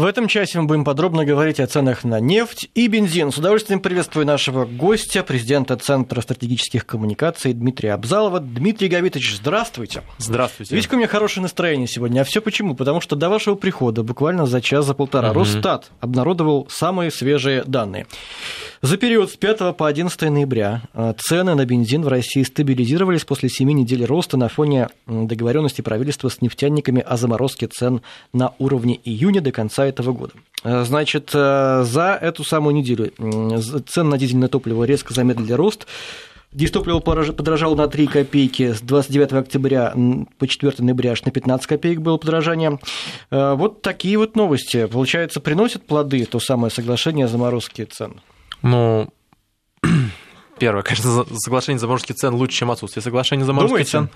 В этом часе мы будем подробно говорить о ценах на нефть и бензин. С удовольствием приветствую нашего гостя, президента Центра стратегических коммуникаций Дмитрия Абзалова. Дмитрий Гавитович, здравствуйте. Здравствуйте. Видите, у меня хорошее настроение сегодня. А все почему? Потому что до вашего прихода, буквально за час, за полтора, угу. Росстат обнародовал самые свежие данные. За период с 5 по 11 ноября э, цены на бензин в России стабилизировались после 7 недель роста на фоне договоренности правительства с нефтяниками о заморозке цен на уровне июня до конца этого года. Э, значит, э, за эту самую неделю цены на дизельное топливо резко замедлили рост. Дистопливо подорожало на 3 копейки с 29 октября по 4 ноября аж на 15 копеек было подорожание. Вот такие вот новости. Получается, приносят плоды то самое соглашение о заморозке цен? Ну, первое, конечно, соглашение заморозки цен лучше, чем отсутствие соглашения заморозки Думаете? цен.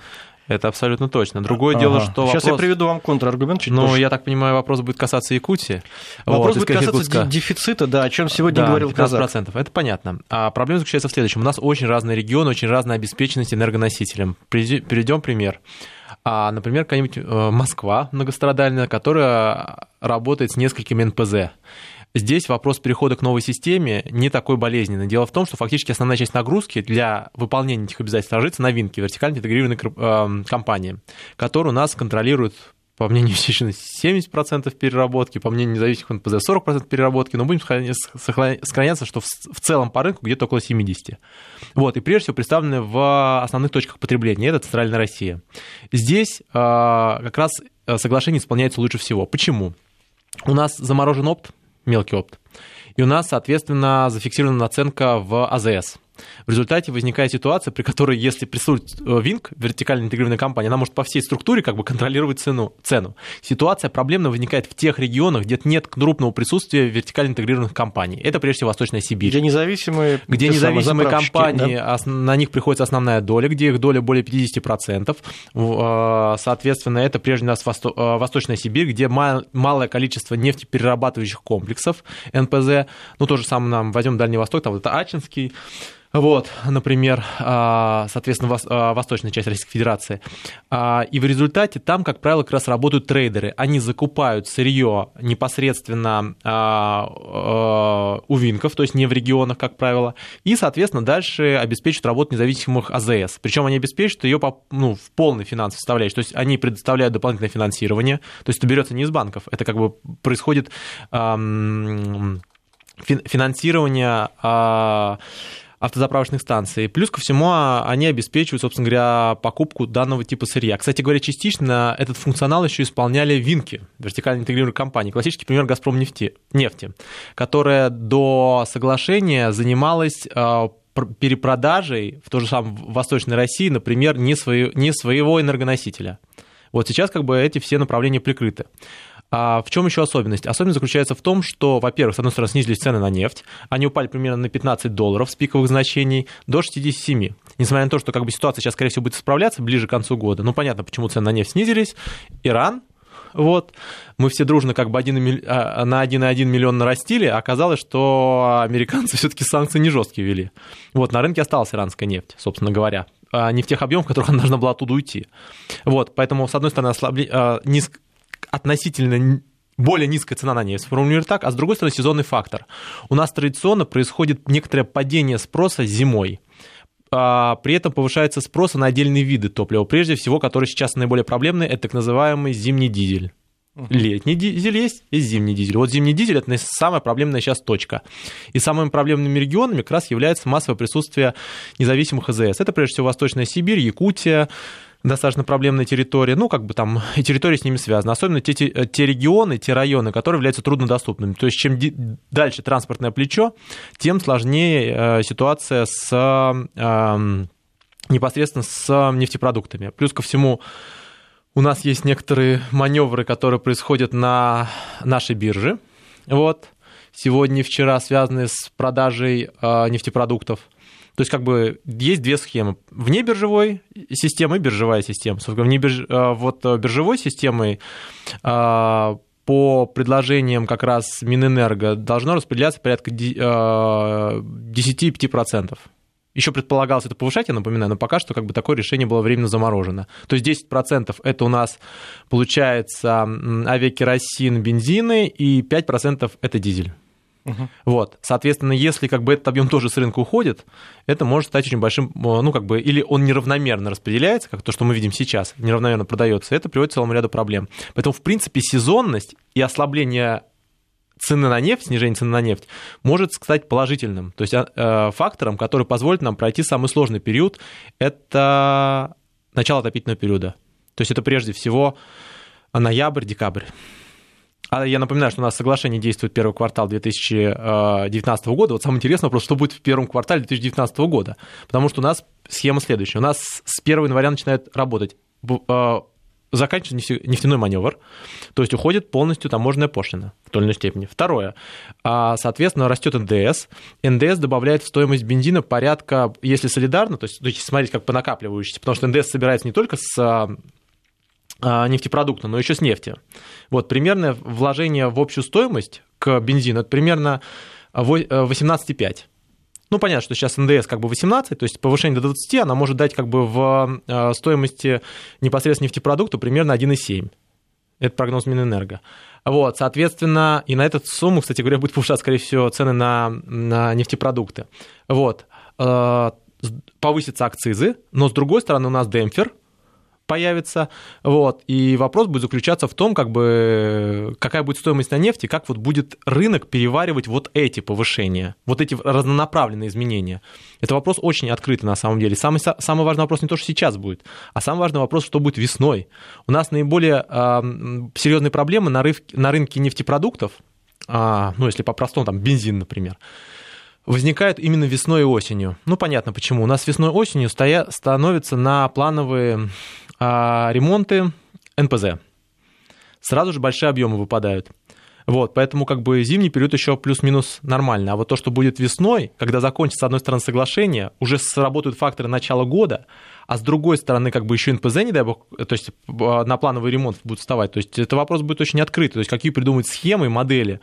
Это абсолютно точно. Другое ага. дело, что Сейчас вопрос... я приведу вам контраргумент чуть Ну, я так понимаю, вопрос будет касаться Якутии. Вопрос вот, будет касаться Якутска... дефицита, да, о чем сегодня да, говорил 15%. Казак. Это понятно. А проблема заключается в следующем. У нас очень разные регионы, очень разная обеспеченность энергоносителем. Приведем пример. А, например, какая-нибудь э, Москва многострадальная, которая работает с несколькими НПЗ. Здесь вопрос перехода к новой системе не такой болезненный. Дело в том, что фактически основная часть нагрузки для выполнения этих обязательств ложится на Винки, вертикально интегрированной э, компании, которую у нас контролирует по мнению Сечины, 70% переработки, по мнению независимых НПЗ 40% переработки, но будем сохраняться, что в целом по рынку где-то около 70%. Вот, и прежде всего представлены в основных точках потребления, это Центральная Россия. Здесь э, как раз э, соглашение исполняется лучше всего. Почему? У нас заморожен опт, мелкий опт. И у нас, соответственно, зафиксирована наценка в АЗС. В результате возникает ситуация, при которой, если присутствует э, Винк, вертикально интегрированная компания, она может по всей структуре как бы контролировать цену. цену. Ситуация проблемно возникает в тех регионах, где нет крупного присутствия вертикально интегрированных компаний. Это прежде всего Восточная Сибирь. Где независимые, где независимые компании, да? на них приходится основная доля, где их доля более 50%. Э, соответственно, это прежде всего э, Восточная Сибирь, где малое количество нефтеперерабатывающих комплексов НПЗ. Ну, то же самое нам возьмем Дальний Восток, там вот это Ачинский, вот, например, а, соответственно, а, восточная часть Российской Федерации. А, и в результате там, как правило, как раз работают трейдеры. Они закупают сырье непосредственно у винков, то есть не в регионах, как правило, и, соответственно, дальше обеспечивают работу независимых АЗС. Причем они обеспечивают ее ну, в полной финансовой составляющей. То есть они предоставляют дополнительное финансирование. То есть это берется не из банков. Это как бы происходит финансирование автозаправочных станций. Плюс ко всему а, они обеспечивают, собственно говоря, покупку данного типа сырья. Кстати говоря, частично этот функционал еще исполняли Винки, вертикально интегрированные компании. Классический пример «Газпром» нефти, нефти, которая до соглашения занималась а, перепродажей в той же самой Восточной России, например, не, свое, не своего энергоносителя. Вот сейчас как бы эти все направления прикрыты. А в чем еще особенность? Особенность заключается в том, что, во-первых, с одной стороны, снизились цены на нефть, они упали примерно на 15 долларов с пиковых значений до 67. Несмотря на то, что как бы ситуация сейчас, скорее всего, будет справляться ближе к концу года. Ну, понятно, почему цены на нефть снизились. Иран, вот, мы все дружно как бы 1, а, на 1,1 миллион нарастили, а оказалось, что американцы все-таки санкции не жесткие вели. Вот, на рынке осталась иранская нефть, собственно говоря, а не в тех объемах, в которых она должна была оттуда уйти. Вот, поэтому, с одной стороны, ослабли... А, низк относительно более низкая цена на нефть, сформулируем так, а с другой стороны сезонный фактор. У нас традиционно происходит некоторое падение спроса зимой. А, при этом повышается спрос на отдельные виды топлива. Прежде всего, который сейчас наиболее проблемный, это так называемый зимний дизель. Летний дизель есть, есть зимний дизель. Вот зимний дизель – это самая проблемная сейчас точка. И самыми проблемными регионами как раз является массовое присутствие независимых АЗС. Это прежде всего Восточная Сибирь, Якутия, достаточно проблемная территория, ну, как бы там и территория с ними связана, особенно те, те, те регионы, те районы, которые являются труднодоступными. То есть чем дальше транспортное плечо, тем сложнее э, ситуация с э, непосредственно с нефтепродуктами. Плюс ко всему, у нас есть некоторые маневры, которые происходят на нашей бирже. Вот. Сегодня и вчера связанные с продажей э, нефтепродуктов. То есть как бы есть две схемы. Вне биржевой системы и биржевая система. Вне бирж... Э, вот э, биржевой системой э, по предложениям как раз Минэнерго должно распределяться порядка 10,5%. Еще предполагалось это повышать, я напоминаю, но пока что как бы такое решение было временно заморожено. То есть 10% это у нас получается авиакеросин, бензины, и 5% это дизель. Угу. Вот, соответственно, если как бы этот объем тоже с рынка уходит, это может стать очень большим, ну как бы, или он неравномерно распределяется, как то, что мы видим сейчас, неравномерно продается, это приводит к целому ряду проблем. Поэтому, в принципе, сезонность и ослабление цены на нефть, снижение цены на нефть, может стать положительным. То есть а, э, фактором, который позволит нам пройти самый сложный период, это начало отопительного периода. То есть это прежде всего ноябрь-декабрь. А я напоминаю, что у нас соглашение действует первый квартал 2019 года. Вот самое интересное вопрос, что будет в первом квартале 2019 года. Потому что у нас схема следующая. У нас с 1 января начинает работать э, заканчивается нефтяной маневр, то есть уходит полностью таможенная пошлина в той или иной степени. Второе, а, соответственно, растет НДС. НДС добавляет в стоимость бензина порядка, если солидарно, то есть, то есть смотреть как по накапливающейся, потому что НДС собирается не только с а, нефтепродукта, но еще с нефти. Вот примерное вложение в общую стоимость к бензину это примерно 18,5. Ну, понятно, что сейчас НДС как бы 18, то есть повышение до 20, она может дать как бы в э, стоимости непосредственно нефтепродукта примерно 1,7. Это прогноз Минэнерго. Вот, соответственно, и на эту сумму, кстати говоря, будет повышаться, скорее всего, цены на, на нефтепродукты. Вот. Э, повысятся акцизы, но, с другой стороны, у нас демпфер – появится. Вот. И вопрос будет заключаться в том, как бы, какая будет стоимость на нефти, как вот будет рынок переваривать вот эти повышения, вот эти разнонаправленные изменения. Это вопрос очень открытый на самом деле. Самый, самый важный вопрос не то, что сейчас будет, а самый важный вопрос, что будет весной. У нас наиболее э, серьезные проблемы на, рынке, на рынке нефтепродуктов, э, ну, если по-простому, там, бензин, например, возникают именно весной и осенью. Ну, понятно почему. У нас весной и осенью стоя, становятся на плановые а ремонты НПЗ. Сразу же большие объемы выпадают. Вот, поэтому как бы зимний период еще плюс-минус нормально. А вот то, что будет весной, когда закончится, с одной стороны, соглашение, уже сработают факторы начала года, а с другой стороны, как бы еще НПЗ, не дай бог, то есть на плановый ремонт будет вставать. То есть это вопрос будет очень открытый, то есть какие придумать схемы, модели,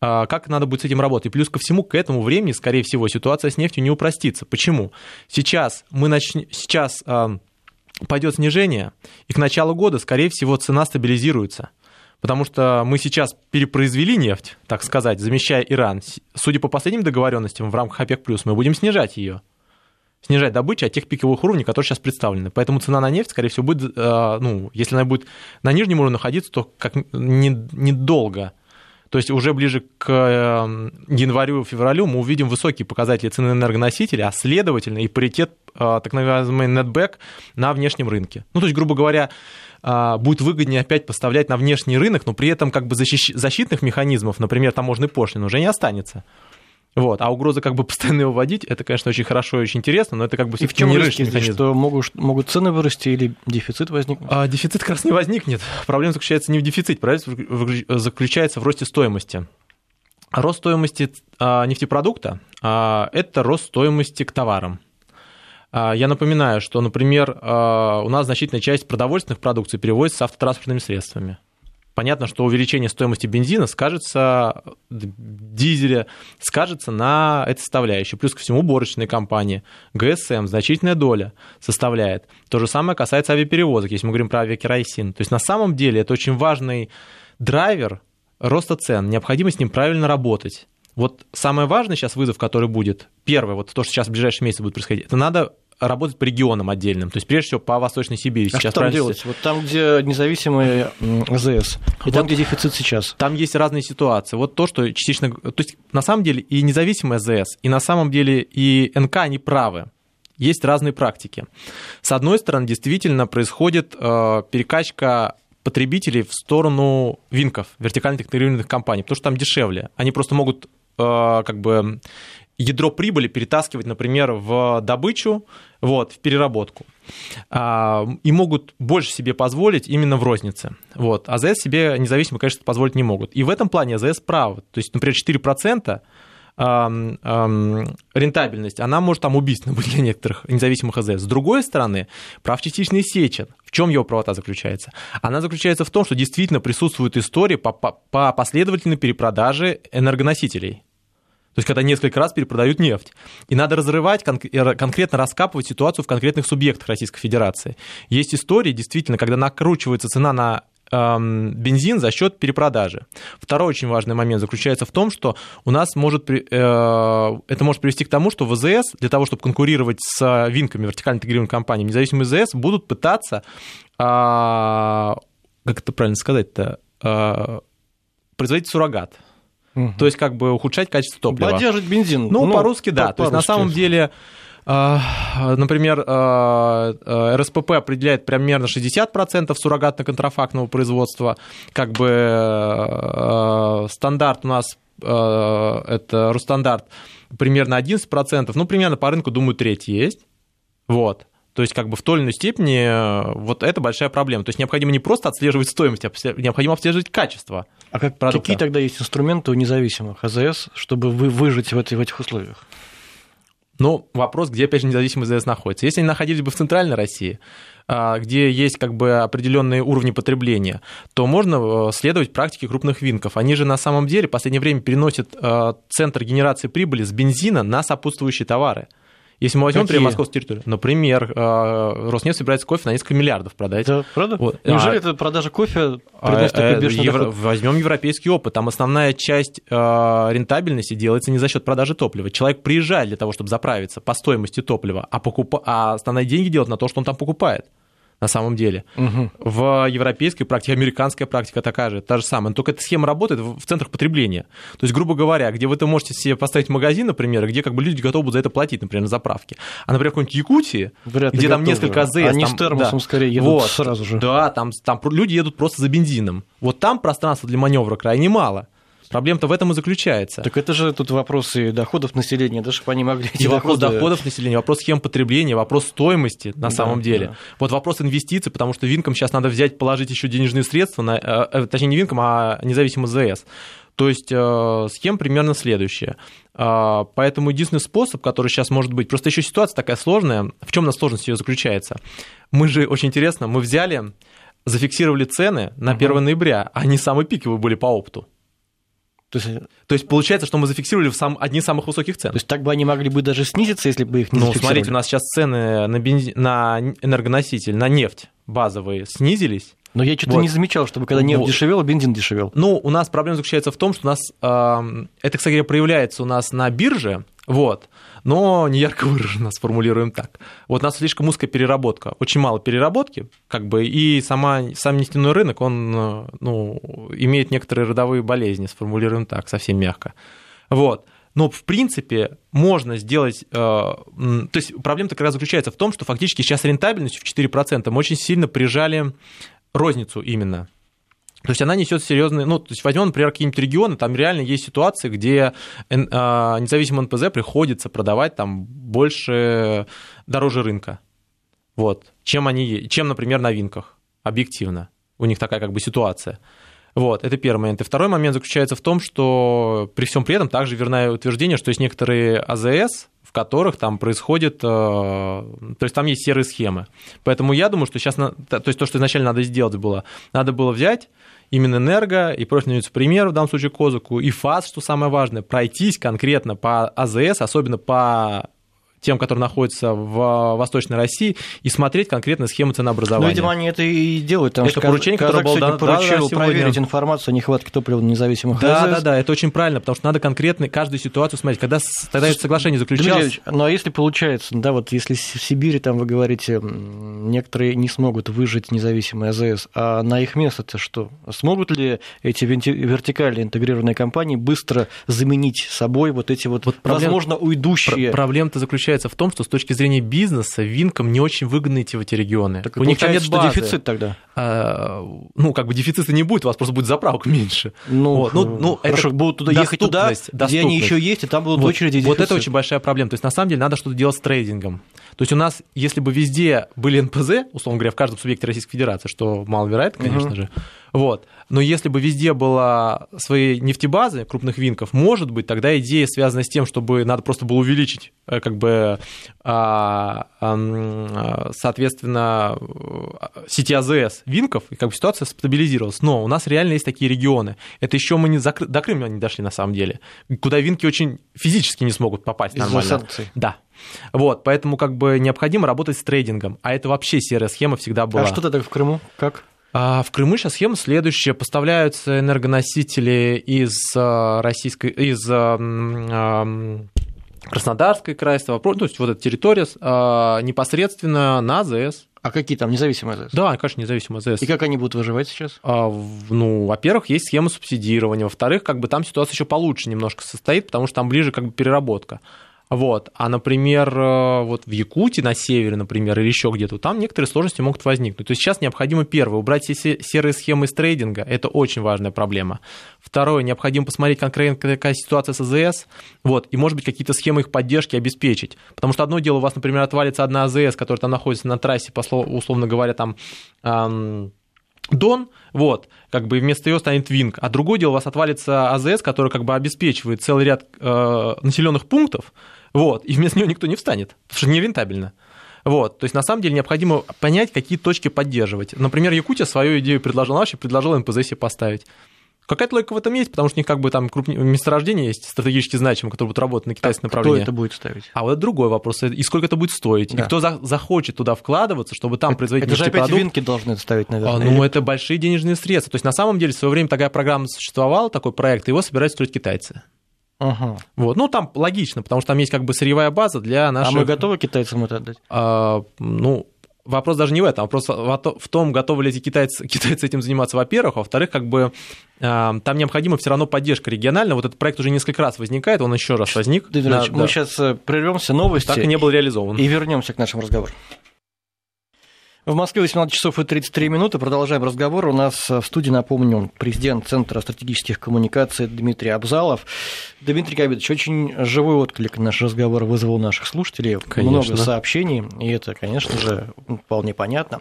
а, как надо будет с этим работать. И плюс ко всему, к этому времени, скорее всего, ситуация с нефтью не упростится. Почему? Сейчас мы начнем, сейчас пойдет снижение, и к началу года, скорее всего, цена стабилизируется. Потому что мы сейчас перепроизвели нефть, так сказать, замещая Иран. Судя по последним договоренностям в рамках ОПЕК+, мы будем снижать ее снижать добычу от тех пиковых уровней, которые сейчас представлены. Поэтому цена на нефть, скорее всего, будет, э, ну, если она будет на нижнем уровне находиться, то как недолго. То есть уже ближе к э, январю-февралю мы увидим высокие показатели цены энергоносителей, а следовательно и паритет Э, так называемый netback на внешнем рынке. Ну, то есть, грубо говоря, э, будет выгоднее опять поставлять на внешний рынок, но при этом как бы защитных механизмов, например, таможенной пошлины, уже не останется. Вот. А угроза как бы постоянно его вводить, это, конечно, очень хорошо и очень интересно, но это как бы и в чем риски здесь, что могут, могут цены вырасти или дефицит возникнуть? А, дефицит как раз не возникнет. Проблема заключается не в дефиците, проблема заключается в росте стоимости. Рост стоимости а, нефтепродукта а, – это рост стоимости к товарам. А, я напоминаю, что, например, у нас значительная часть продовольственных продукций перевозится автотранспортными средствами. Понятно, что увеличение стоимости бензина скажется, дизеля, скажется на этой составляющей. Плюс ко всему уборочные компании, ГСМ, значительная доля составляет. То же самое касается авиаперевозок, если мы говорим про авиакеросин. То есть на самом деле это очень важный драйвер роста цен, необходимо с ним правильно работать. Вот самое важное сейчас вызов, который будет, первое, вот то, что сейчас в ближайшие месяцы будет происходить, это надо работать по регионам отдельным, то есть прежде всего по Восточной Сибири. А сейчас что там делать? Вот там, где независимые АЗС, и вот там, где дефицит сейчас. Там есть разные ситуации. Вот то, что частично... То есть на самом деле и независимые АЗС, и на самом деле и НК, они правы. Есть разные практики. С одной стороны, действительно происходит э, перекачка потребителей в сторону винков, вертикально интегрированных компаний, потому что там дешевле. Они просто могут Э, как бы ядро прибыли перетаскивать, например, в добычу, вот, в переработку. А, и могут больше себе позволить именно в рознице. Вот. АЗС себе независимо, конечно, позволить не могут. И в этом плане АЗС прав. То есть, например, 4% рентабельность, она может там убийственна быть для некоторых независимых АЗС. С другой стороны, прав частичный сечен. В чем его правота заключается? Она заключается в том, что действительно присутствует история по, по, по последовательной перепродаже энергоносителей. То есть, когда несколько раз перепродают нефть. И надо разрывать, кон- конкретно раскапывать ситуацию в конкретных субъектах Российской Федерации. Есть истории, действительно, когда накручивается цена на эм, бензин за счет перепродажи. Второй очень важный момент заключается в том, что у нас может, э, это может привести к тому, что ВЗС для того, чтобы конкурировать с винками вертикально интегрированной компаниями, независимые ВЗС будут пытаться, э, как это правильно сказать-то, э, производить суррогат. Угу. То есть как бы ухудшать качество топлива. Поддерживать бензин. Ну, ну по-русски, да. По- То есть на самом деле например, РСПП определяет примерно 60% суррогатно-контрафактного производства, как бы стандарт у нас это Росстандарт примерно 11%, ну, примерно по рынку, думаю, треть есть. Вот. То есть, как бы в той или иной степени э, вот это большая проблема. То есть, необходимо не просто отслеживать стоимость, а необходимо отслеживать качество. А как, продукта. какие тогда есть инструменты у независимых АЗС, чтобы вы выжить в, этой, в этих условиях? Ну, вопрос, где, опять же, независимый АЗС находится. Если они находились бы в Центральной России, а, где есть как бы определенные уровни потребления, то можно э, следовать практике крупных винков. Они же на самом деле в последнее время переносят э, центр генерации прибыли с бензина на сопутствующие товары. Если мы возьмем, например, московскую территорию, например, э, Роснефть собирается кофе на несколько миллиардов продать. Да, правда? Вот. Неужели а, это продажа кофе приносит а, такой бешеный евро, Возьмем европейский опыт. Там основная часть э, рентабельности делается не за счет продажи топлива. Человек приезжает для того, чтобы заправиться по стоимости топлива, а, покуп... а основные деньги делают на то, что он там покупает на самом деле. Угу. В европейской практике, американская практика такая же, та же самая. Но только эта схема работает в центрах потребления. То есть, грубо говоря, где вы это можете себе поставить магазин, например, где как бы люди готовы будут за это платить, например, на заправке. А, например, в какой-нибудь Якутии, Вряд где там несколько АЗС. Они там, с термосом да, скорее едут вот, сразу же. Да, там, там люди едут просто за бензином. Вот там пространства для маневра крайне мало. Проблема-то в этом и заключается. Так это же тут вопросы доходов населения, даже чтобы они могли эти и вопрос доходов населения, вопрос схем потребления, вопрос стоимости на да, самом деле. Да. Вот вопрос инвестиций, потому что винкам сейчас надо взять, положить еще денежные средства, на, э, э, точнее не винкам, а независимым ЗС. То есть э, схема примерно следующая. Э, поэтому единственный способ, который сейчас может быть, просто еще ситуация такая сложная. В чем у нас сложность ее заключается? Мы же очень интересно, мы взяли, зафиксировали цены на 1 угу. ноября, они самые пиковые были по опыту. То есть, то есть получается, что мы зафиксировали в сам, одни из самых высоких цен. То есть так бы они могли бы даже снизиться, если бы их не Ну, смотрите, у нас сейчас цены на, бензин, на энергоноситель, на нефть базовые снизились. Но я что-то вот. не замечал, чтобы когда нефть вот. дешевел, бензин дешевел. Ну, у нас проблема заключается в том, что у нас э, это, кстати, проявляется у нас на бирже, вот, но не ярко выраженно, сформулируем так. Вот у нас слишком узкая переработка, очень мало переработки, как бы, и сама, сам нефтяной рынок, он ну, имеет некоторые родовые болезни, сформулируем так, совсем мягко. Вот. Но, в принципе, можно сделать... Э, то есть проблема как раз заключается в том, что фактически сейчас рентабельность в 4% мы очень сильно прижали розницу именно. То есть она несет серьезные, ну, то есть возьмем, например, какие-нибудь регионы, там реально есть ситуации, где а, независимому НПЗ приходится продавать там больше, дороже рынка, вот, чем они, чем, например, на винках, объективно. У них такая как бы ситуация. Вот, это первый момент. И второй момент заключается в том, что при всем при этом также верное утверждение, что есть некоторые АЗС, в которых там происходит, э, то есть там есть серые схемы. Поэтому я думаю, что сейчас, то есть то, что изначально надо сделать было, надо было взять именно энерго и профильный пример в данном случае Козыку, и ФАС, что самое важное, пройтись конкретно по АЗС, особенно по тем, которые находятся в Восточной России, и смотреть конкретно схему ценообразования. Ну, видимо, они это и делают. Потому это поручение, которое было дано поручил да, проверить информацию о нехватке топлива независимых Да, АЗС. да, да, это очень правильно, потому что надо конкретно каждую ситуацию смотреть. Когда тогда это соглашение заключалось... ну, а если получается, да, вот если в Сибири, там вы говорите, некоторые не смогут выжить независимые АЗС, а на их место-то что? Смогут ли эти вертикально интегрированные компании быстро заменить собой вот эти вот, вот проблем... возможно, уйдущие... Проблема-то заключается заключается в том, что с точки зрения бизнеса винкам не очень выгодны эти, эти регионы. Так у них там нет базы. дефицит тогда? А, ну, как бы дефицита не будет, у вас просто будет заправок меньше. Ну, вот. ну, ну хорошо, это будут туда ехать туда, где они еще есть, и там будут вот, очереди. Дефицит. Вот это очень большая проблема. То есть, на самом деле, надо что-то делать с трейдингом. То есть, у нас, если бы везде были НПЗ, условно говоря, в каждом субъекте Российской Федерации, что маловероятно, конечно угу. же, Вот. Но если бы везде было свои нефтебазы крупных винков, может быть, тогда идея связана с тем, чтобы надо просто было увеличить, э, как бы, а, соответственно, сети АЗС винков, и как бы ситуация стабилизировалась. Но у нас реально есть такие регионы. Это еще мы не закры... до Крыма не дошли на самом деле, куда винки очень физически не смогут попасть Из-за нормально. санкций. Да. Вот, поэтому как бы необходимо работать с трейдингом, а это вообще серая схема всегда была. А что тогда в Крыму? Как? А в Крыму сейчас схема следующая. Поставляются энергоносители из а, российской, из а, края, Ставрополь, то есть вот эта территория непосредственно на АЗС. А какие там независимые АЗС? Да, конечно, независимая АЗС. И как они будут выживать сейчас? А, ну, во-первых, есть схема субсидирования, во-вторых, как бы там ситуация еще получше немножко состоит, потому что там ближе как бы переработка. Вот. А, например, э, вот в Якутии на севере, например, или еще где-то, там некоторые сложности могут возникнуть. То есть сейчас необходимо, первое, убрать все се- серые схемы из трейдинга, это очень важная проблема. Второе, необходимо посмотреть конкретно, какая ситуация с АЗС, вот, и, может быть, какие-то схемы их поддержки обеспечить. Потому что одно дело, у вас, например, отвалится одна АЗС, которая там находится на трассе, условно говоря, там... ам, Дон, вот, как бы вместо ее станет Винг. А другое дело, у вас отвалится АЗС, который как бы обеспечивает целый ряд э, населенных пунктов, вот, и вместо нее никто не встанет, потому что не рентабельно. Вот, то есть на самом деле необходимо понять, какие точки поддерживать. Например, Якутия свою идею предложила, вообще предложила себе поставить. Какая-то логика в этом есть, потому что у них как бы там крупнее месторождение есть стратегически значимое, которое будет работать на китайском Кто направлении. это будет ставить? А вот это другой вопрос. И сколько это будет стоить? Да. И кто за- захочет туда вкладываться, чтобы там производить Это же опять нефтепродукт? винки должны это ставить, А, наверное. ну, или- это большие денежные средства. То есть, на самом деле, в свое время такая программа существовала, такой проект, и его собираются строить китайцы. Ага. Вот. Ну, там логично, потому что там есть как бы сырьевая база для А наших... мы готовы китайцам это отдать? А, ну, вопрос даже не в этом, вопрос в то- в том, готовы ли эти китайцы, китайцы этим заниматься, во-первых, а во-вторых, как бы а, там необходима все равно поддержка региональная. Вот этот проект уже несколько раз возникает, он еще раз возник. Давид Да, Ильич, да. мы сейчас прервемся, новости, Так и не был реализован. и вернемся к нашему разговору. В Москве 18 часов и 33 минуты. Продолжаем разговор. У нас в студии, напомню, президент Центра стратегических коммуникаций Дмитрий Абзалов. Дмитрий Кабитович, очень живой отклик наш разговор вызвал у наших слушателей. Конечно. Много сообщений, и это, конечно же, вполне понятно.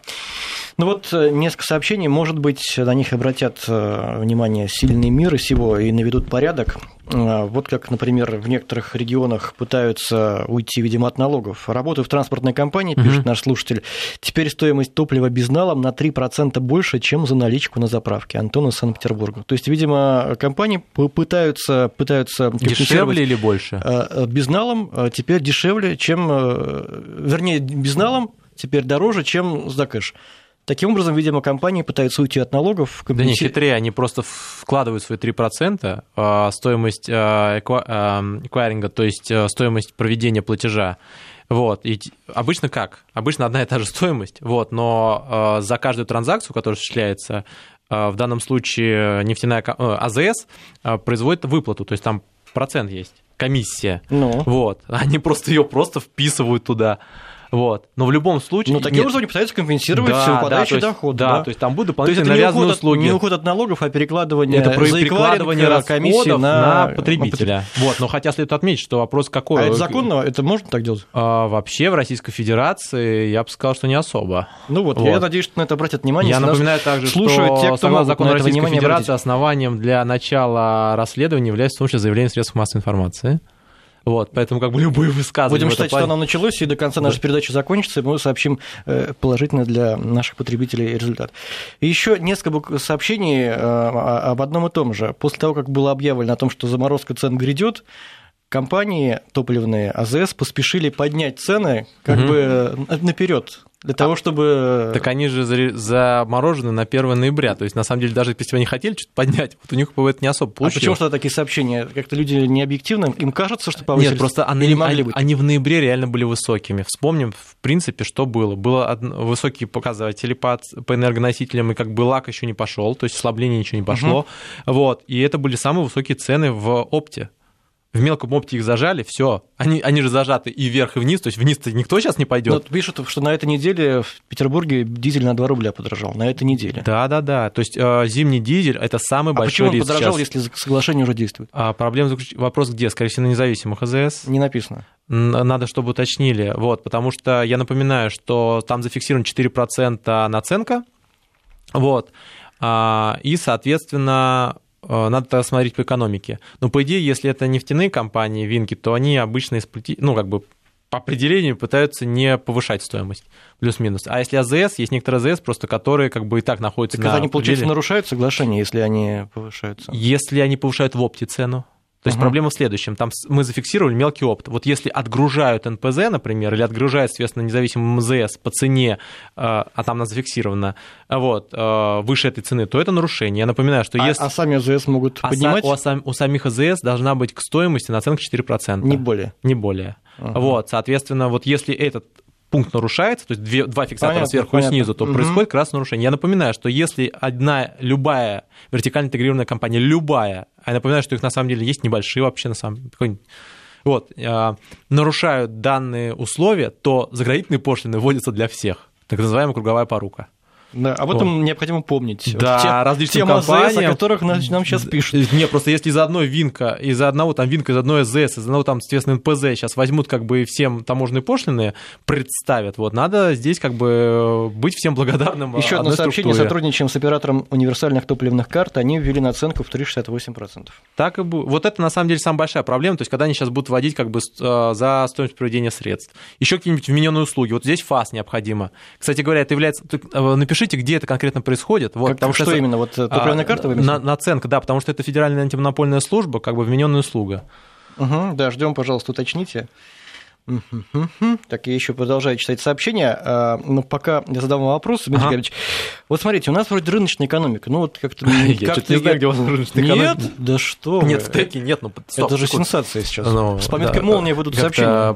Ну вот э, несколько сообщений, может быть, на них обратят э, внимание сильные миры сего и наведут порядок. Э, Вот как, например, в некоторых регионах пытаются уйти, видимо, от налогов. Работаю в транспортной компании, пишет Мгм. наш слушатель. Теперь стоимость топлива безналом на 3% больше, чем за наличку на заправке. Антон из Санкт-Петербурга. То есть, видимо, компании пытаются, пытаются Дешевле или больше? э, э, безналом теперь дешевле, чем, э, вернее, безналом теперь дороже, чем за кэш. Таким образом, видимо, компании пытаются уйти от налогов. Да не, компенси- хитрее, они просто вкладывают свои 3%, а, стоимость а, а, эквайринга, то есть а, стоимость проведения платежа. Вот. И обычно как? Обычно одна и та же стоимость, вот, но за каждую транзакцию, которая осуществляется, в данном случае нефтяная э, АЗС производит выплату, то есть там процент есть, комиссия. Ну, Вот. Они просто ее просто вписывают туда. Вот. Но в любом случае... ну, таким нет, образом они пытаются компенсировать да, выпадающий да, доход. Да, то есть там будут То есть дополнительные это не навязанные уход, от, услуги. не уход от налогов, а перекладывание Это перекладывание комиссии на, на потребителя. Вот, но хотя следует отметить, что вопрос какой. А это законно? Это можно так делать? А, вообще в Российской Федерации я бы сказал, что не особо. Ну вот, Вот. я надеюсь, что на это обратят внимание. я напоминаю также, слушают что те, кто согласно закону на Российской Федерации обратить. основанием для начала расследования является в том числе заявление средств массовой информации. Вот, поэтому как бы любые высказывания Будем считать, что плане- оно началось, и до конца нашей передачи закончится, и мы сообщим э, положительно для наших потребителей результат. И еще несколько сообщений э, об одном и том же. После того, как было объявлено о том, что заморозка цен грядет, компании топливные АЗС поспешили поднять цены как Мгм. бы наперед для того, чтобы... Так они же заморожены на 1 ноября. То есть, на самом деле, даже если они хотели что-то поднять, вот у них бы это не особо а получилось. почему что такие сообщения? Как-то люди не объективны? Им кажется, что повысились? Нет, просто они, Или могли быть? они в ноябре реально были высокими. Вспомним, в принципе, что было. Было высокие показатели по, по энергоносителям, и как бы лак еще не пошел, то есть ослабление ничего не пошло. Вот. И это были самые высокие цены в опте. В мелком опте их зажали, все. Они, они же зажаты и вверх, и вниз. То есть вниз-то никто сейчас не пойдет. Вот пишут, что на этой неделе в Петербурге дизель на 2 рубля подорожал. На этой неделе. Да, да, да. То есть э, зимний дизель это самый А большой почему он подорожал, сейчас. если соглашение уже действует? А проблема заключ- вопрос где? Скорее всего, на независимых АЗС. Не написано. Надо, чтобы уточнили. Вот, потому что я напоминаю, что там зафиксировано 4% наценка. Вот. А, и, соответственно, надо смотреть по экономике. Но, по идее, если это нефтяные компании, винки, то они обычно, ну, как бы по определению пытаются не повышать стоимость, плюс-минус. А если АЗС, есть некоторые АЗС, просто которые как бы и так находятся так на... они, получается, нарушают соглашение, если они повышаются? Если они повышают в опте цену. То есть угу. проблема в следующем. Там мы зафиксировали мелкий опт. Вот если отгружают НПЗ, например, или отгружают, соответственно, независимый МЗС по цене, э, а там она зафиксирована, вот, э, выше этой цены, то это нарушение. Я напоминаю, что а, если... А сами АЗС могут а поднимать? у, у самих АЗС должна быть к стоимости наценка 4%. Не более? Не более. Ага. Вот, соответственно, вот если этот пункт нарушается, то есть две, два фиксатора понятно, сверху понятно. и снизу, то угу. происходит как раз нарушение. Я напоминаю, что если одна, любая вертикально интегрированная компания, любая, а я напоминаю, что их на самом деле есть небольшие вообще на самом деле, вот, э, нарушают данные условия, то заградительные пошлины вводятся для всех, так называемая круговая порука. Да, об этом вот. необходимо помнить. Да, вот те, различные те компании, о которых нам, нам сейчас пишут. Не, просто если из одной винка, из одного там винка, из одной СЗС, из одного там, соответственно, НПЗ сейчас возьмут как бы всем таможенные пошлины, представят, вот надо здесь как бы быть всем благодарным. Еще одно сообщение, структуре. сотрудничаем с оператором универсальных топливных карт, они ввели наценку в 3,68%. Так и будет. Вот это на самом деле самая большая проблема, то есть когда они сейчас будут вводить как бы э, за стоимость проведения средств. Еще какие-нибудь вмененные услуги. Вот здесь ФАС необходимо. Кстати говоря, это является... Э, напишите, где это конкретно происходит. Вот, как, потому что, что именно? Вот э, топливная а, карта вы на, Наценка, да, потому что это федеральная антимонопольная служба, как бы вмененная услуга. Угу, да, ждем, пожалуйста, уточните. Так, я еще продолжаю читать сообщения. А, но пока я задам вам вопрос, Дмитрий ага. Георгиевич. Вот смотрите, у нас вроде рыночная экономика. Ну, вот как-то... Я что-то не знаю, где у вас рыночная экономика. Нет? Да что Нет, в теке нет. Ну, Это же сенсация сейчас. Ну, С пометкой молния выйдут сообщения.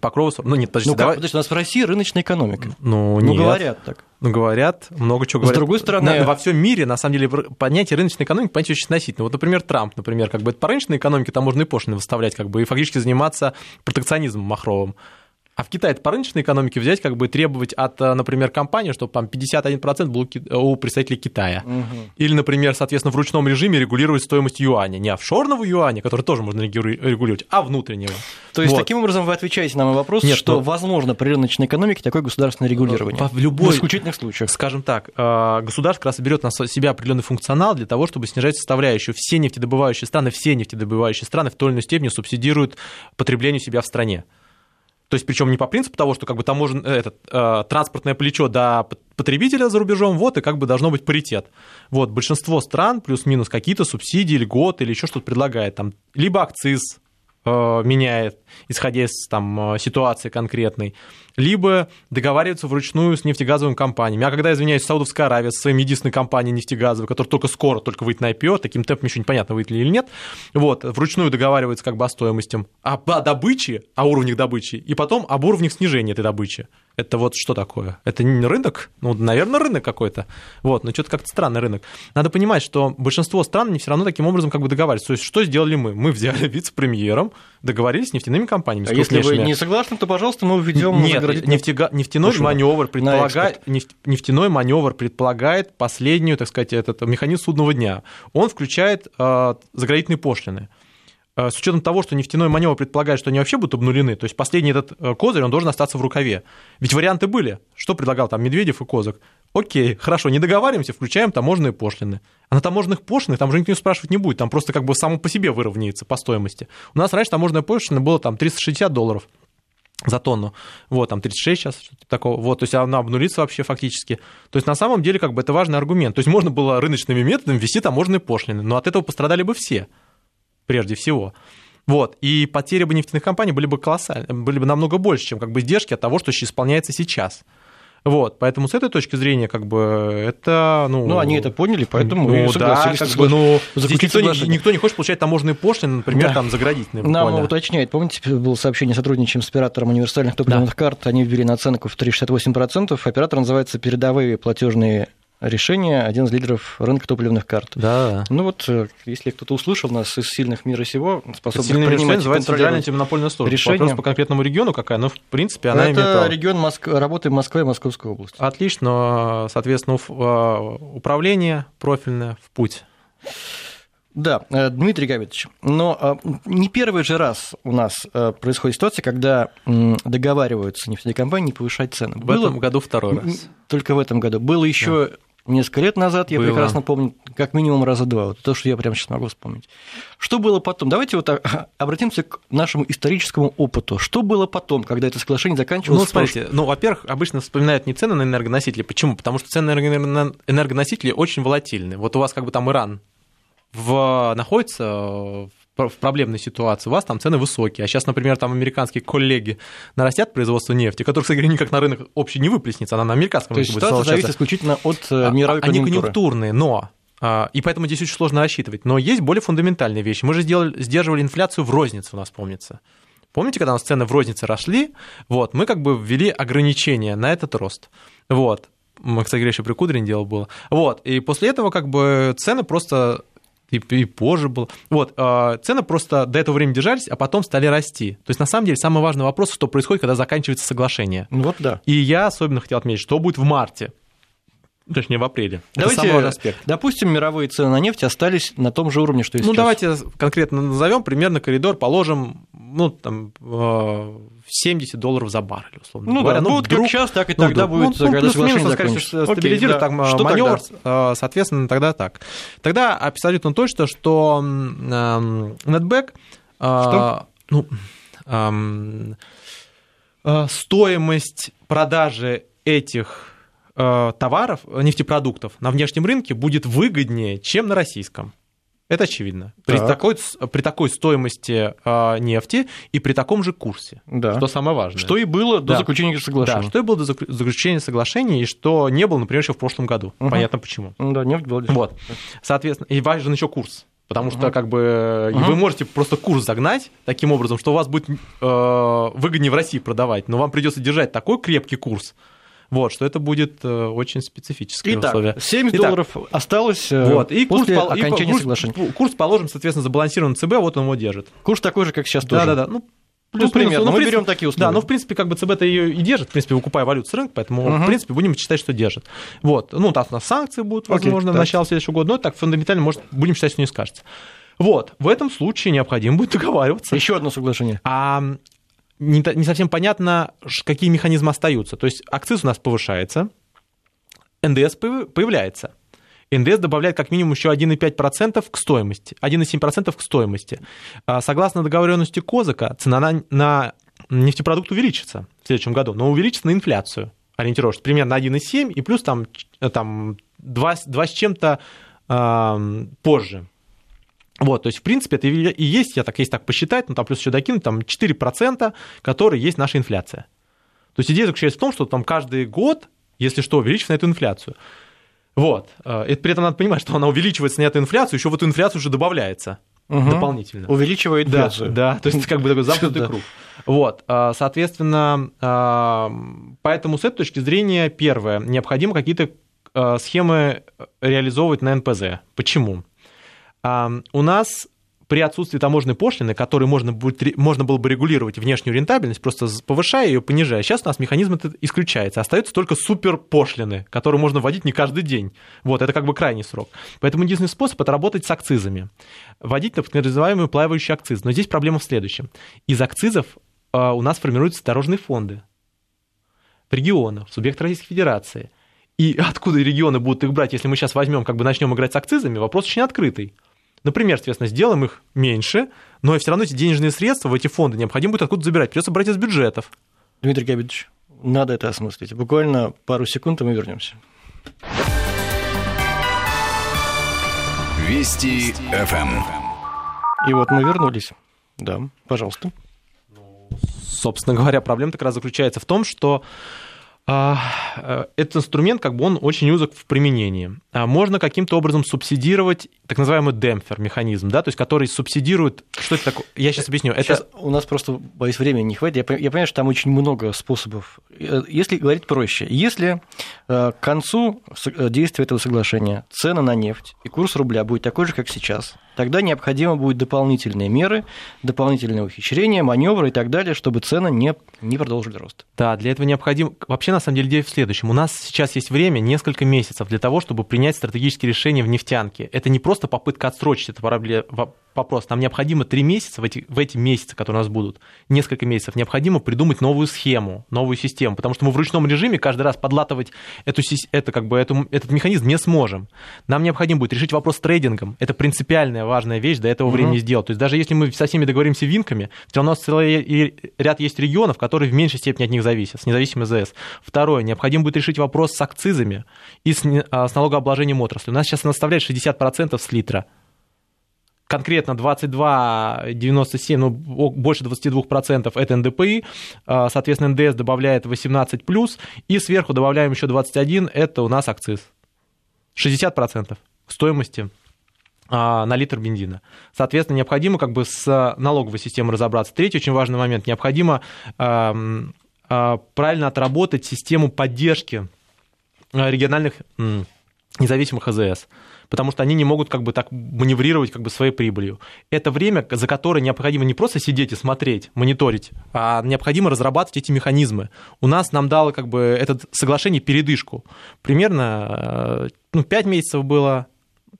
Покрову... Ну, нет, подожди, ну, давай. Подожди, у нас в России рыночная экономика. Ну, нет. Ну, говорят так. Ну, говорят, много чего говорят. С другой стороны... На, во всем мире, на самом деле, понятие рыночной экономики, понятие очень относительно. Вот, например, Трамп, например, как бы это по рыночной экономике там можно и пошлины выставлять, как бы, и фактически заниматься протекционизмом махровым. А в Китае по рыночной экономике взять, как бы требовать от, э, например, компании, чтобы там 51% был у представителей Китая. Угу. Или, например, соответственно, в ручном режиме регулировать стоимость юаня. Не офшорного юаня, который тоже можно регулировать, а внутреннего. То есть, вот. таким образом, вы отвечаете на мой вопрос, Нет, что но... возможно при рыночной экономике такое государственное регулирование. В любой... В исключительных случаях. Скажем так, э, государство как раз берет на себя определенный функционал для того, чтобы снижать составляющую. Все нефтедобывающие страны, все нефтедобывающие страны в той или иной степени субсидируют потребление себя в стране. То есть, причем не по принципу того, что как бы таможен, э, этот, э, транспортное плечо до потребителя за рубежом, вот, и как бы должно быть паритет. Вот, большинство стран плюс-минус какие-то субсидии, льготы или еще что-то предлагает, там, либо акциз э, меняет, исходя из там, э, ситуации конкретной, либо договариваются вручную с нефтегазовыми компаниями. А когда, извиняюсь, Саудовская Аравия со своей единственной компанией нефтегазовой, которая только скоро только выйдет на IPO, таким темпом еще непонятно, выйдет ли или нет, вот, вручную договариваются как бы о стоимости, о, о добыче, о уровнях добычи, и потом об уровнях снижения этой добычи. Это вот что такое? Это не рынок? Ну, наверное, рынок какой-то. Вот, но что-то как-то странный рынок. Надо понимать, что большинство стран не все равно таким образом как бы договариваются. То есть, что сделали мы? Мы взяли вице-премьером, договорились с нефтяными компаниями. А если вы не согласны, то, пожалуйста, мы введем Нет, нефтега... нефтяной маневр предполагает нефтяной маневр предполагает последнюю, так сказать, этот механизм судного дня. Он включает э, заградительные пошлины. Э, с учетом того, что нефтяной маневр предполагает, что они вообще будут обнулены, то есть последний этот э, козырь, он должен остаться в рукаве. Ведь варианты были. Что предлагал там Медведев и Козак? Окей, хорошо, не договариваемся, включаем таможенные пошлины. А на таможенных пошлинах там же никто спрашивать не будет, там просто как бы само по себе выровняется по стоимости. У нас раньше таможенная пошлина была там 360 долларов за тонну. Вот, там 36 сейчас, что-то такого. Вот, то есть она обнулится вообще фактически. То есть на самом деле как бы это важный аргумент. То есть можно было рыночными методами ввести таможенные пошлины, но от этого пострадали бы все прежде всего. Вот, и потери бы нефтяных компаний были бы колоссальны, были бы намного больше, чем как бы издержки от того, что исполняется сейчас. Вот, поэтому с этой точки зрения, как бы, это, ну... Ну, они это поняли, поэтому ну, и да, как бы, ну, здесь никто не, никто не хочет получать таможенные пошлины, например, да. там, заградительные. Нам уточняет, помните, было сообщение, сотрудничаем с оператором универсальных топливных да. карт, они ввели наценку в 3,68%, оператор называется «Передовые платежные решение, один из лидеров рынка топливных карт. Да. Ну вот, э, если кто-то услышал нас из сильных мира сего, способных Сильные принимать называется Федеральная антимонопольная служба. Решение. Вопрос по конкретному региону какая, но в принципе она Это имеет право. регион Моск... работы Москвы и Московской области. Отлично, соответственно, э, управление профильное в путь. Да, э, Дмитрий Гавитович, но не первый же раз у нас происходит ситуация, когда договариваются нефтяные компании повышать цены. В Было... этом году второй раз. Только в этом году. Было еще да несколько лет назад, я Было. прекрасно помню, как минимум раза два. Вот то, что я прямо сейчас могу вспомнить. Что было потом? Давайте вот а, обратимся к нашему историческому опыту. Что было потом, когда это соглашение заканчивалось? Ну, смотрите, ну, во-первых, обычно вспоминают не цены на энергоносители. Почему? Потому что цены на энерго- энергоносители очень волатильны. Вот у вас как бы там Иран в, находится в пр- в проблемной ситуации, у вас там цены высокие. А сейчас, например, там американские коллеги нарастят производство нефти, которых, кстати говоря, никак на рынок общий не выплеснется, она на американском То есть рынке будет ситуация зависит исключительно от э, А, мировой Они конъюнктуры. конъюнктурные, но а, и поэтому здесь очень сложно рассчитывать. Но есть более фундаментальные вещи. Мы же сделали, сдерживали инфляцию в рознице, у нас помнится. Помните, когда у нас цены в рознице росли, вот, мы как бы ввели ограничения на этот рост. Вот. Мы, кстати говоря, еще при Кудрине дело было. Вот. И после этого как бы цены просто и, и позже было. Вот, э, цены просто до этого времени держались, а потом стали расти. То есть, на самом деле, самый важный вопрос, что происходит, когда заканчивается соглашение. Вот да. И я особенно хотел отметить, что будет в марте. Точнее, в апреле. Давайте, аспект. допустим, мировые цены на нефть остались на том же уровне, что и Ну, сейчас. давайте конкретно назовем примерно коридор, положим, ну, там, э, 70 долларов за баррель, условно Ну говоря. да, будет как сейчас, так и ну, тогда вдруг. будет, ну, когда плюс-минус, соглашение скорее всего, закончится. Стабилизирует да. так, Что маневр, тогда? э, соответственно, тогда так. Тогда абсолютно точно, что эм, Netback, э, Что? ну, эм, э, стоимость продажи этих э, товаров, э, нефтепродуктов на внешнем рынке будет выгоднее, чем на российском. Это очевидно. При Так. такой, при такой стоимости э, нефти и при таком же курсе. Да. Что самое важное. Что и было до Да. заключения соглашения. Да, что и было до заклю- заключения соглашения, и что не было, например, еще в прошлом году. Мгм. Понятно почему. Ну да, нефть была дешевле. Вот. Соответственно, и важен еще курс. Потому что, Мгм. как бы, Мгм. вы можете просто курс загнать таким образом, что у вас будет э, выгоднее в России продавать, но вам придется держать такой крепкий курс, вот, что это будет э, очень специфическое Итак, условие. 70 Итак, долларов осталось э, Вот, и курс, после и окончания курс- соглашения. Курс положим, соответственно, забалансирован ЦБ, вот он его держит. Курс такой же, как сейчас тоже. Да-да-да. Ну, Ну, плюс-минус. примерно. Ну, в Мы принципе, берем такие условия. Да, ну, в принципе, как бы ЦБ-то ее и держит, в принципе, выкупая валюту с рынка, поэтому, Мгм. в принципе, будем считать, что держит. Вот. Ну, там у нас санкции будут, возможно, в так. начале следующего года, но так фундаментально, может, будем считать, что не скажется. Вот. В этом случае необходимо будет договариваться. Еще одно соглашение. А не, не совсем понятно, какие механизмы остаются. То есть акциз у нас повышается, НДС появ- появляется. НДС добавляет как минимум еще 1,5% к стоимости, 1,7% к стоимости. А, Согласно договоренности Козака, цена на, на нефтепродукт увеличится в следующем году, но увеличится на инфляцию ориентировочно, примерно 1,7 и плюс там, там 2, с 2 с чем-то ам, позже. Вот, то есть, в принципе, это и есть, я так, если так посчитать, ну, там плюс еще докинуть, там 4%, которые есть наша инфляция. То есть идея заключается в том, что там каждый год, если что, увеличивается на эту инфляцию. Вот. Э, И при этом надо понимать, что она увеличивается на эту инфляцию, еще в эту инфляцию уже добавляется Мгм. дополнительно. Увеличивает Да, инфляцию. да, то есть это как бы такой замкнутый круг. Вот, а, соответственно, а, поэтому с этой точки зрения, первое, необходимо какие-то схемы реализовывать на НПЗ. Почему? У нас при отсутствии таможенной пошлины, которой можно, будет, можно было бы регулировать внешнюю рентабельность, просто повышая ее, понижая, сейчас у нас механизм этот исключается. Остаются только суперпошлины, которые можно вводить не каждый день. Вот, это как бы крайний срок. Поэтому единственный способ – это работать с акцизами. Вводить так называемый плавающий акциз. Но здесь проблема в следующем. Из акцизов а, у нас формируются дорожные фонды в регионах, в субъектах Российской Федерации. И откуда регионы будут их брать, если мы сейчас возьмем, как бы начнем играть с акцизами, вопрос очень открытый. Например, соответственно, сделаем их меньше, но все равно эти денежные средства в эти фонды необходимо будет откуда забирать. Придется брать из бюджетов. Дмитрий Габидович, надо это осмыслить. Буквально пару секунд, и мы вернемся. Вести ФМ. И вот мы вернулись. Да, пожалуйста. Собственно говоря, проблема как раз заключается в том, что этот инструмент, как бы он очень узок в применении. А Можно каким-то образом субсидировать так называемый демпфер механизм, да, то есть который субсидирует, что это такое? Я сейчас объясню. Это Сейчас у нас просто, боюсь, времени не хватит. Я, пон- я понимаю, что там очень много способов. Э, Если говорить проще, если э, к концу э, действия этого соглашения цена на нефть и курс рубля будет такой же, как сейчас, тогда необходимо будет дополнительные меры, дополнительные ухищрения, маневры и так далее, чтобы цены не, не продолжили рост. Да, для этого необходимо... Вообще, на самом деле, идея в следующем. У нас сейчас есть время, несколько месяцев для того, чтобы принять стратегические решения в нефтянке. Это не просто попытка отсрочить эту пробле- во- вопрос. Нам необходимо три месяца, в эти, в эти месяцы, которые у нас будут, несколько месяцев, необходимо придумать новую схему, новую систему, потому что мы в ручном режиме каждый раз подлатывать эту, это, как бы, эту, этот механизм не сможем. Нам необходимо будет решить вопрос с трейдингом. Это принципиальная важная вещь до этого угу. времени сделать. То есть даже если мы со всеми договоримся винками, все равно целый ряд есть регионов, которые в меньшей степени от них зависят, с независимым ЗС. Второе, необходимо будет решить вопрос с акцизами и с, а, с налогообложением отрасли. У нас сейчас она составляет 60% с литра конкретно 22,97, ну, больше 22% это НДПИ, а, соответственно, НДС добавляет 18+, и сверху добавляем еще 21, это у нас акциз. 60% стоимости а, на литр бензина. Соответственно, необходимо как бы с налоговой системой разобраться. Третий очень важный момент. Необходимо а, правильно отработать систему поддержки региональных независимых АЗС потому что они не могут как бы так маневрировать как бы своей прибылью. Это время, за которое необходимо не просто сидеть и смотреть, мониторить, а необходимо разрабатывать эти механизмы. У нас нам дало как бы это соглашение передышку. Примерно э, ну, 5 месяцев было,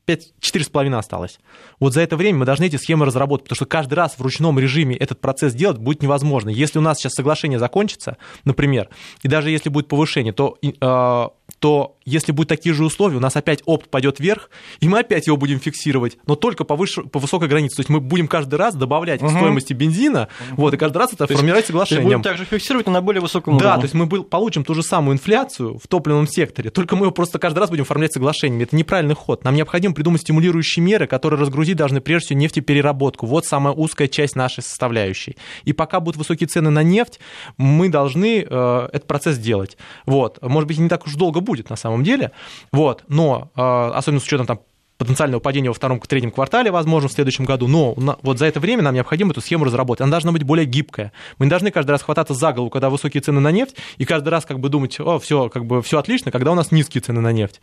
4,5 осталось. Вот за это время мы должны эти схемы разработать, потому что каждый раз в ручном режиме этот процесс делать будет невозможно. Если у нас сейчас соглашение закончится, например, и даже если будет повышение, то э, то если будут такие же условия, у нас опять опт пойдет вверх, и мы опять его будем фиксировать, но только по, выше, по высокой границе. То есть мы будем каждый раз добавлять угу. к стоимости бензина, угу. вот, и каждый раз это то формировать соглашение. будем также фиксировать, но на более высоком уровне. Да, то есть мы получим ту же самую инфляцию в топливном секторе, только мы его просто каждый раз будем оформлять соглашениями. Это неправильный ход. Нам необходимо придумать стимулирующие меры, которые разгрузить должны прежде всего нефтепереработку. Вот самая узкая часть нашей составляющей. И пока будут высокие цены на нефть, мы должны э, этот процесс делать. Вот. Может быть, не так уж долго будет, на самом деле. Вот. Но, а, особенно с учетом там, потенциального падения во втором, третьем квартале, возможно, в следующем году. Но вот за это время нам необходимо эту схему разработать. Она должна быть более гибкая. Мы не должны каждый раз хвататься за голову, когда высокие цены на нефть, и каждый раз как бы думать, о, все, как бы все отлично, когда у нас низкие цены на нефть.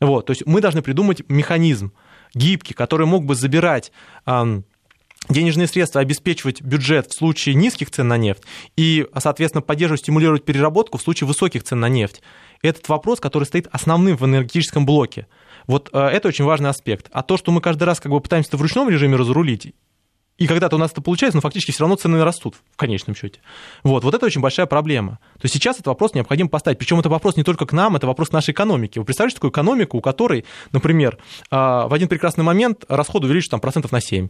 Вот, то есть мы должны придумать механизм гибкий, который мог бы забирать денежные средства, обеспечивать бюджет в случае низких цен на нефть и, соответственно, поддерживать, стимулировать переработку в случае высоких цен на нефть. Этот вопрос, который стоит основным в энергетическом блоке. Вот э, это очень важный аспект. А то, что мы каждый раз как бы пытаемся это в ручном режиме разрулить, и когда-то у нас это получается, но фактически все равно цены растут в конечном счете. Вот, вот это очень большая проблема. То есть сейчас этот вопрос необходимо поставить. Причем это вопрос не только к нам, это вопрос к нашей экономике. Вы представляете такую экономику, у которой, например, э, в один прекрасный момент расходы увеличатся там, процентов на 7.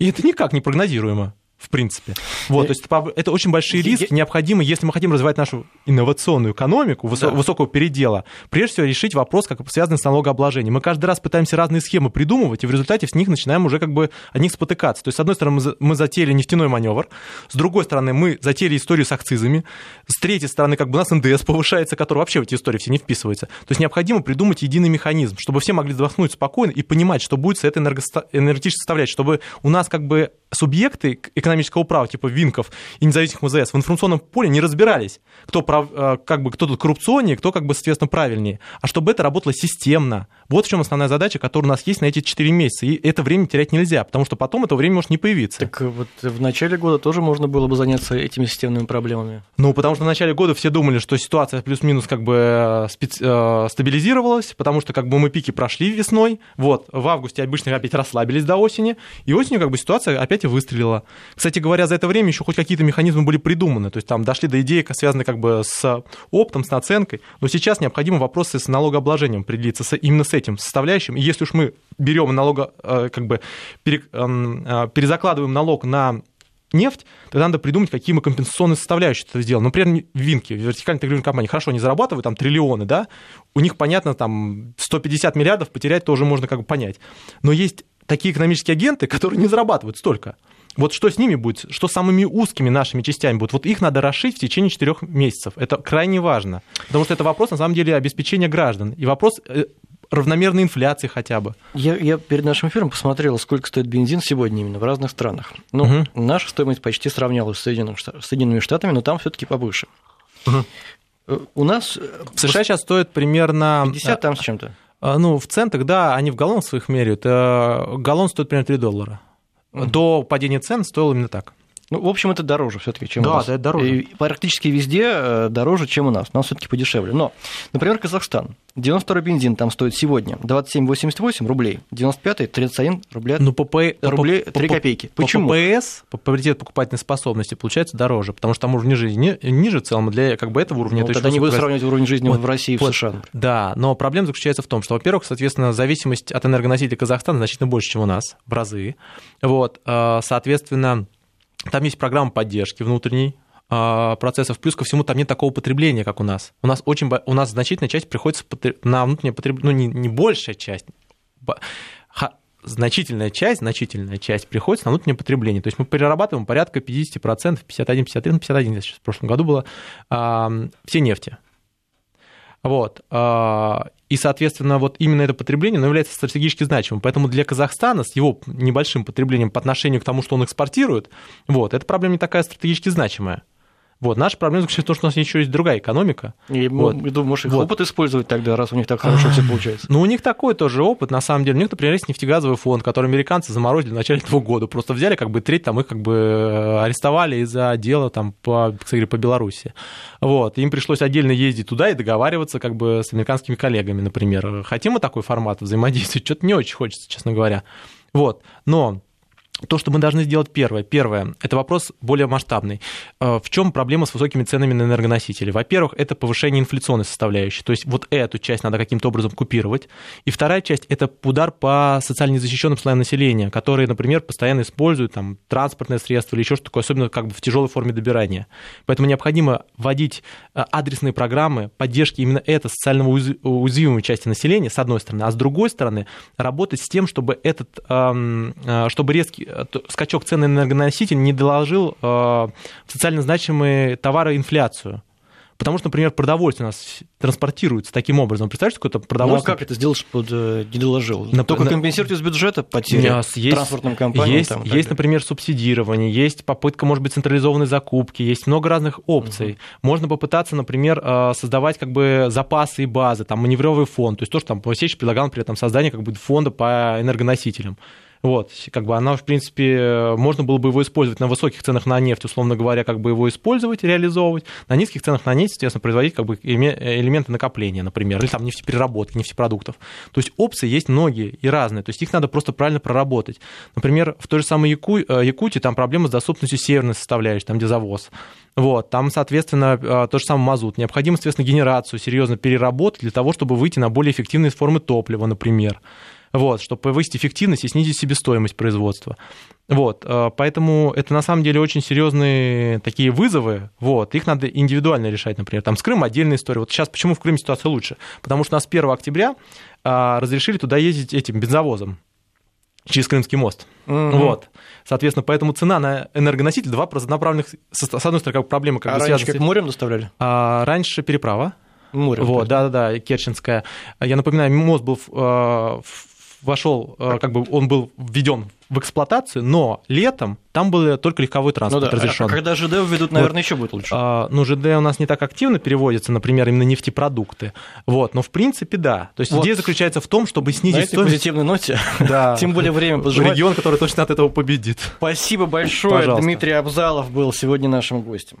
И это никак не прогнозируемо в принципе. Вот, то есть это очень большие риски, необходимо, если мы хотим развивать нашу инновационную экономику да. высокого передела, прежде всего решить вопрос, как связанный с налогообложением. Мы каждый раз пытаемся разные схемы придумывать, и в результате с них начинаем уже как бы от них спотыкаться. То есть, с одной стороны, мы затеяли нефтяной маневр, с другой стороны, мы затеяли историю с акцизами, с третьей стороны, как бы у нас НДС повышается, который вообще в эти истории все не вписывается. То есть необходимо придумать единый механизм, чтобы все могли вздохнуть спокойно и понимать, что будет с этой энергетической составляющей, чтобы у нас как бы субъекты экономического права, типа Винков и независимых МЗС, в информационном поле не разбирались, кто, прав, э, как бы, кто тут коррупционнее, кто, как бы, соответственно, правильнее, а чтобы это работало системно. Вот в чем основная задача, которая у нас есть на эти 4 месяца. И это время терять нельзя, потому что потом это время может не появиться. Так вот в начале года тоже можно было бы заняться этими системными проблемами. Ну, потому что в начале года все думали, что ситуация плюс-минус как бы э, специ... Э, стабилизировалась, потому что как бы мы пики прошли весной, вот, в августе обычно опять расслабились до осени, и осенью как бы ситуация опять и выстрелила. Кстати говоря, за это время еще хоть какие-то механизмы были придуманы, то есть там дошли до идеи, связанной как бы с оптом, с наценкой, но сейчас необходимо вопросы с налогообложением определиться с, именно с этим составляющим. И если уж мы берем налога, э, как бы эм, э, перезакладываем налог на нефть, тогда надо придумать, какие мы компенсационные составляющие это сделаем. Например, Винки, вертикальная интегрированная компания, хорошо, они зарабатывают там триллионы, да, у них, понятно, там 150 миллиардов потерять тоже можно как бы понять. Но есть такие экономические агенты, которые не зарабатывают столько. Вот что с ними будет, что с самыми узкими нашими частями будет, вот их надо расшить в течение четырех месяцев. Это крайне важно, потому что это вопрос, на самом деле, обеспечения граждан. И вопрос э, равномерной инфляции хотя бы. Я, я перед нашим эфиром посмотрел, сколько стоит бензин сегодня именно в разных странах. Ну, угу. наша стоимость почти сравнялась с Соединенными Штатами, но там все таки повыше. Угу. У нас... В США сейчас стоит примерно... 50 там с чем-то. Ну, в центах, да, они в галлон своих меряют. Галлон стоит примерно 3 доллара. До падения цен стоило именно так. Ну, в общем, это дороже все-таки, чем да, у нас. Да, это дороже. И практически везде э, дороже, чем у нас. У нас все-таки подешевле. Но, например, Казахстан. 92 бензин там стоит сегодня 27,88 рублей, 95-й 31 рубля, ну, по, по, рублей 3 по, копейки. Почему? По ПС, по паритет покупательной способности, получается дороже, потому что там уровень жизни ниже в целом, для как бы этого уровня... Ну, это тогда не буду сравнивать уровень жизни вот, в России и вот, в США. Да, но проблема заключается в том, что, во-первых, соответственно, зависимость от энергоносителей Казахстана значительно больше, чем у нас, в разы. Вот, э, соответственно, там есть программа поддержки внутренней, а, процессов. Плюс ко всему там нет такого потребления, как у нас. У нас очень у нас значительная часть приходится на внутреннее потребление, ну не, не большая часть, значительная часть, значительная часть приходится на внутреннее потребление. То есть мы перерабатываем порядка 50%, 51, 51, 51, сейчас в прошлом году было, все нефти. Вот. И, соответственно, вот именно это потребление оно является стратегически значимым. Поэтому для Казахстана с его небольшим потреблением по отношению к тому, что он экспортирует, вот, эта проблема не такая стратегически значимая. Вот. Наша проблема заключается в том, что у нас еще есть другая экономика. И, вот. думаю, может, их вот. опыт использовать тогда, раз у них так хорошо все получается. Ну, у них такой тоже опыт, на самом деле. У них, например, есть нефтегазовый фонд, который американцы заморозили в начале этого года. Просто взяли, как бы треть там их как бы э, арестовали из-за дела там по, кстати, по Беларуси. Вот. Им пришлось отдельно ездить туда и договариваться как бы с американскими коллегами, например. Хотим мы такой формат взаимодействия? Что-то не очень хочется, честно говоря. Вот. Но то, что мы должны сделать первое. Первое, это вопрос более масштабный. Э, в чем проблема с высокими ценами на энергоносители? Во-первых, это повышение инфляционной составляющей. То есть вот эту часть надо каким-то образом купировать. И вторая часть – это удар по социально незащищенным слоям населения, которые, например, постоянно используют там, транспортное средство или еще что-то такое, особенно как бы в тяжелой форме добирания. Поэтому необходимо вводить э, адресные программы поддержки именно этой социально уязвимой части населения, с одной стороны, а с другой стороны, работать с тем, чтобы, этот, эм, э, чтобы резкий скачок цен на энергоноситель не доложил э, в социально значимые товары инфляцию. Потому что, например, продовольствие у нас транспортируется таким образом. Представляете, какое-то продовольствие... Ну, а как это сделать, чтобы э, не доложил? Но Только на... компенсируете из бюджета потери есть, транспортным компаниям? Есть, там, есть например, субсидирование, есть попытка, может быть, централизованной закупки, есть много разных опций. Угу. Можно попытаться, например, создавать как бы запасы и базы, там, маневровый фонд. То есть то, что там Васильевич предлагал, например, там, создание как бы фонда по энергоносителям. Вот, как бы она, в принципе, можно было бы его использовать на высоких ценах на нефть, условно говоря, как бы его использовать, реализовывать, на низких ценах на нефть, соответственно, производить как бы элементы накопления, например, или там нефтепереработки, нефтепродуктов. То есть опции есть многие и разные, то есть их надо просто правильно проработать. Например, в той же самой Яку... Э, Якутии там проблемы с доступностью северной составляющей, там где завоз. Вот, там, соответственно, э, то же самое мазут. Необходимо, соответственно, генерацию серьезно переработать для того, чтобы выйти на более эффективные формы топлива, например вот, чтобы повысить эффективность и снизить себестоимость производства. Вот, э, поэтому это на самом деле очень серьезные такие вызовы, вот, их надо индивидуально решать, например, там с Крымом отдельная история. Вот сейчас почему в Крыме ситуация лучше? Потому что у нас 1 октября а, разрешили туда ездить этим бензовозом через Крымский мост. Угу. Вот. Соответственно, поэтому цена на энергоноситель два разнонаправленных, с одной стороны, как проблема как а бы раньше как морем доставляли? А, раньше переправа. Море. Вот, да-да-да, Керченская. Я напоминаю, мост был в вошел, э, как бы он был введен в эксплуатацию, но летом там был только легковой транспорт ну да, разрешен. А когда ЖД введут, наверное, вот. еще будет лучше. А, ну, ЖД у нас не так активно переводится, например, именно нефтепродукты. Вот, но в принципе, да. То есть вот. идея заключается в том, чтобы снизить На этой стоимость... позитивной ноте, да. тем более время поджимать. Регион, который точно от этого победит. Спасибо большое. Пожалуйста. Дмитрий Абзалов был сегодня нашим гостем.